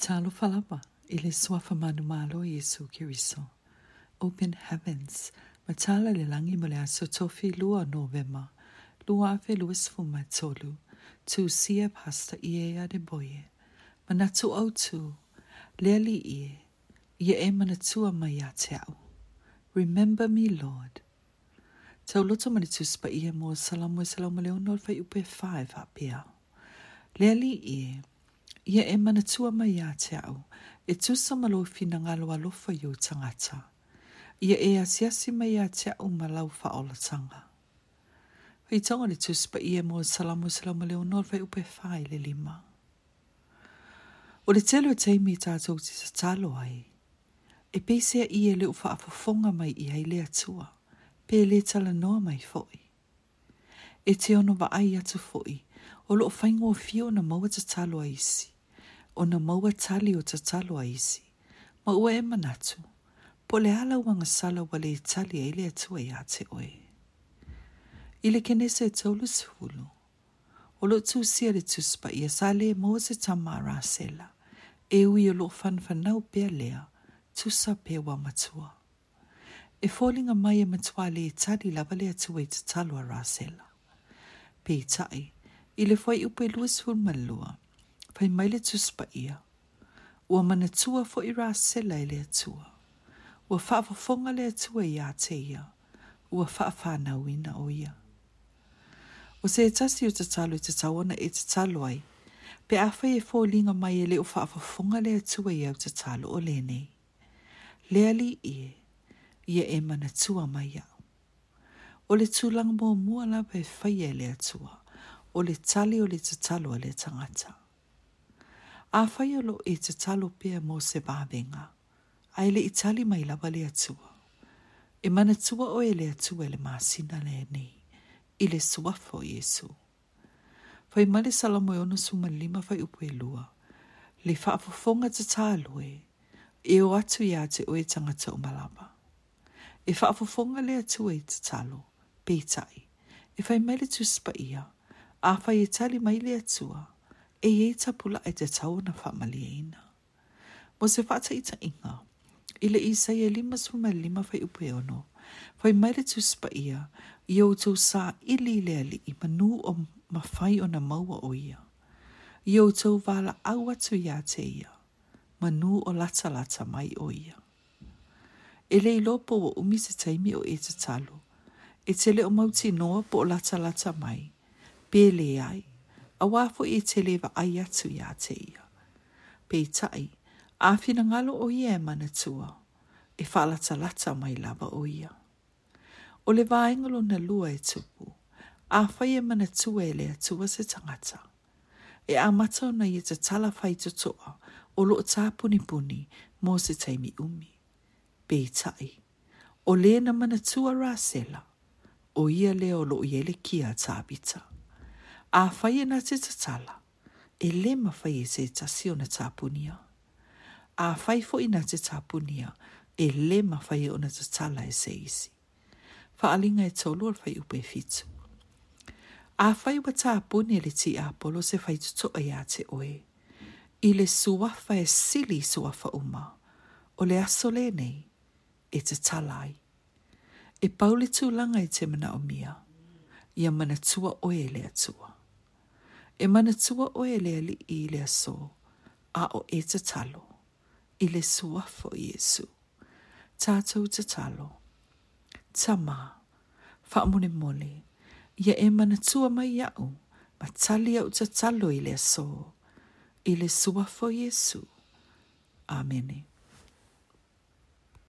Talo Talofalapa, ile suafa manumalo Yesu Kiriso. Open heavens, matala le langi mole aso tofi lua novema, lua afe luis fumatolu, tu sia pasta iea de boye, manatu tu, leli ie, ye e manatua maya teau. Remember me, Lord. Tau loto mani tu spa ia mo salamu salamu leo nol fai upe five apia. Leli ie, Ia e manatua mai a te au, e tusa malo fi e na ngalo alofa i o tangata. Ia e asiasi mai a te au malau fa o la tanga. Hei tonga le tusa pa ia mo salamu salamu leo norvai upe fai le lima. O le telo e teimi tātou te tatalo ai, e pēsea ia leo fa afofonga mai i hei lea tua, pē le tala noa mai foi. E te ono wa ai atu foi, o lo fai ngō fio na maua tatalo ai isi o na maua tali o tatalo a isi, ma ua e manatu, po le ala wanga sala wale i tali e le atua i ate oe. I le kenese e taulu sifulu, o lo tu sia le tuspa i a sale e moze tamara a sela, e ui o lo fanfanau pia lea, tusa pia wa matua. E fōlinga mai e matua le i tali lava le atua i tatalo a rasela. Pei tai, i le fwai upe lua sifulu malua, lua, Pai mai le tuspa ia. Ua mana tua fo i rā le tua. Ua whaafafonga le tua i te ia. Ua whaafana uina o ia. O se e tasi o te talo i te tawana e te talo ai. Pe awha e fō linga mai e le o whaafafonga le tua i au te talo o lene. Lea li ie. Ia e, e mana tua mai au. O le tūlanga mō mua la pe whaia e le tua. O le tali o le te talo a le tangata. Ta a whaialo e te talo pia mō se bābenga. A ele i tali mai lawa le atua. E mana tua o ele atua le māsina le ni. I le suafo Jesu. Fai male salamo e ono suma lima fai upo e lua. Le whaafofonga te tālue. E o atu i ate o e tangata o malama. E whaafofonga le atua i te talo. Pei tai. E fai male tu spaia. A fai e tali mai le atua. Pei tai e ye ta pula e te tau na wha mali eina. Mo se whata i ta inga, ile i sa ye lima suma lima whai upe ono, whai maire tu spa ia, i o tau sa ili le ali i manu o ma whai o na maua o ia. I o tau wala au atu ia te ia, manu o lata lata mai o ia. E le i lopo o umi se taimi o e te talo, e tele o mauti noa po lata lata mai, pele ai a wafo i te lewa ai atu i a te ia. Pei tai, a whina ngalo o ia e mana tua, e whalata lata mai lava o ia. O le vāingalo na lua e tupu, a whai e mana tua e lea tua se tangata. E a matau na i te tala whai tutoa, o lo tā puni puni mō se taimi umi. Pei tai, o le mana tua rāsela, o ia leo lo i ele kia tāpita a whai e nā te tatala, e le ma whai e te tasi o na tāpunia. A whai fo i nā te tāpunia, e le ma whai o na tatala e se isi. Wha alinga e tolu al whai upe fitu. A whai wa tāpunia e le ti apolo se whai tuto ai a te oe. I le suwafa e sili suwafa uma, o le aso e e le nei, e te talai. E pauli tūlanga i te mana o mia, ia mana tua oe le atua. E manatua o e lea li i lea so, a o e te talo, i le suafo Iesu. Tātou te talo, tama, whaamone mole, ia e manatua mai au, ma tali au te talo i lea so, i le suafo Iesu.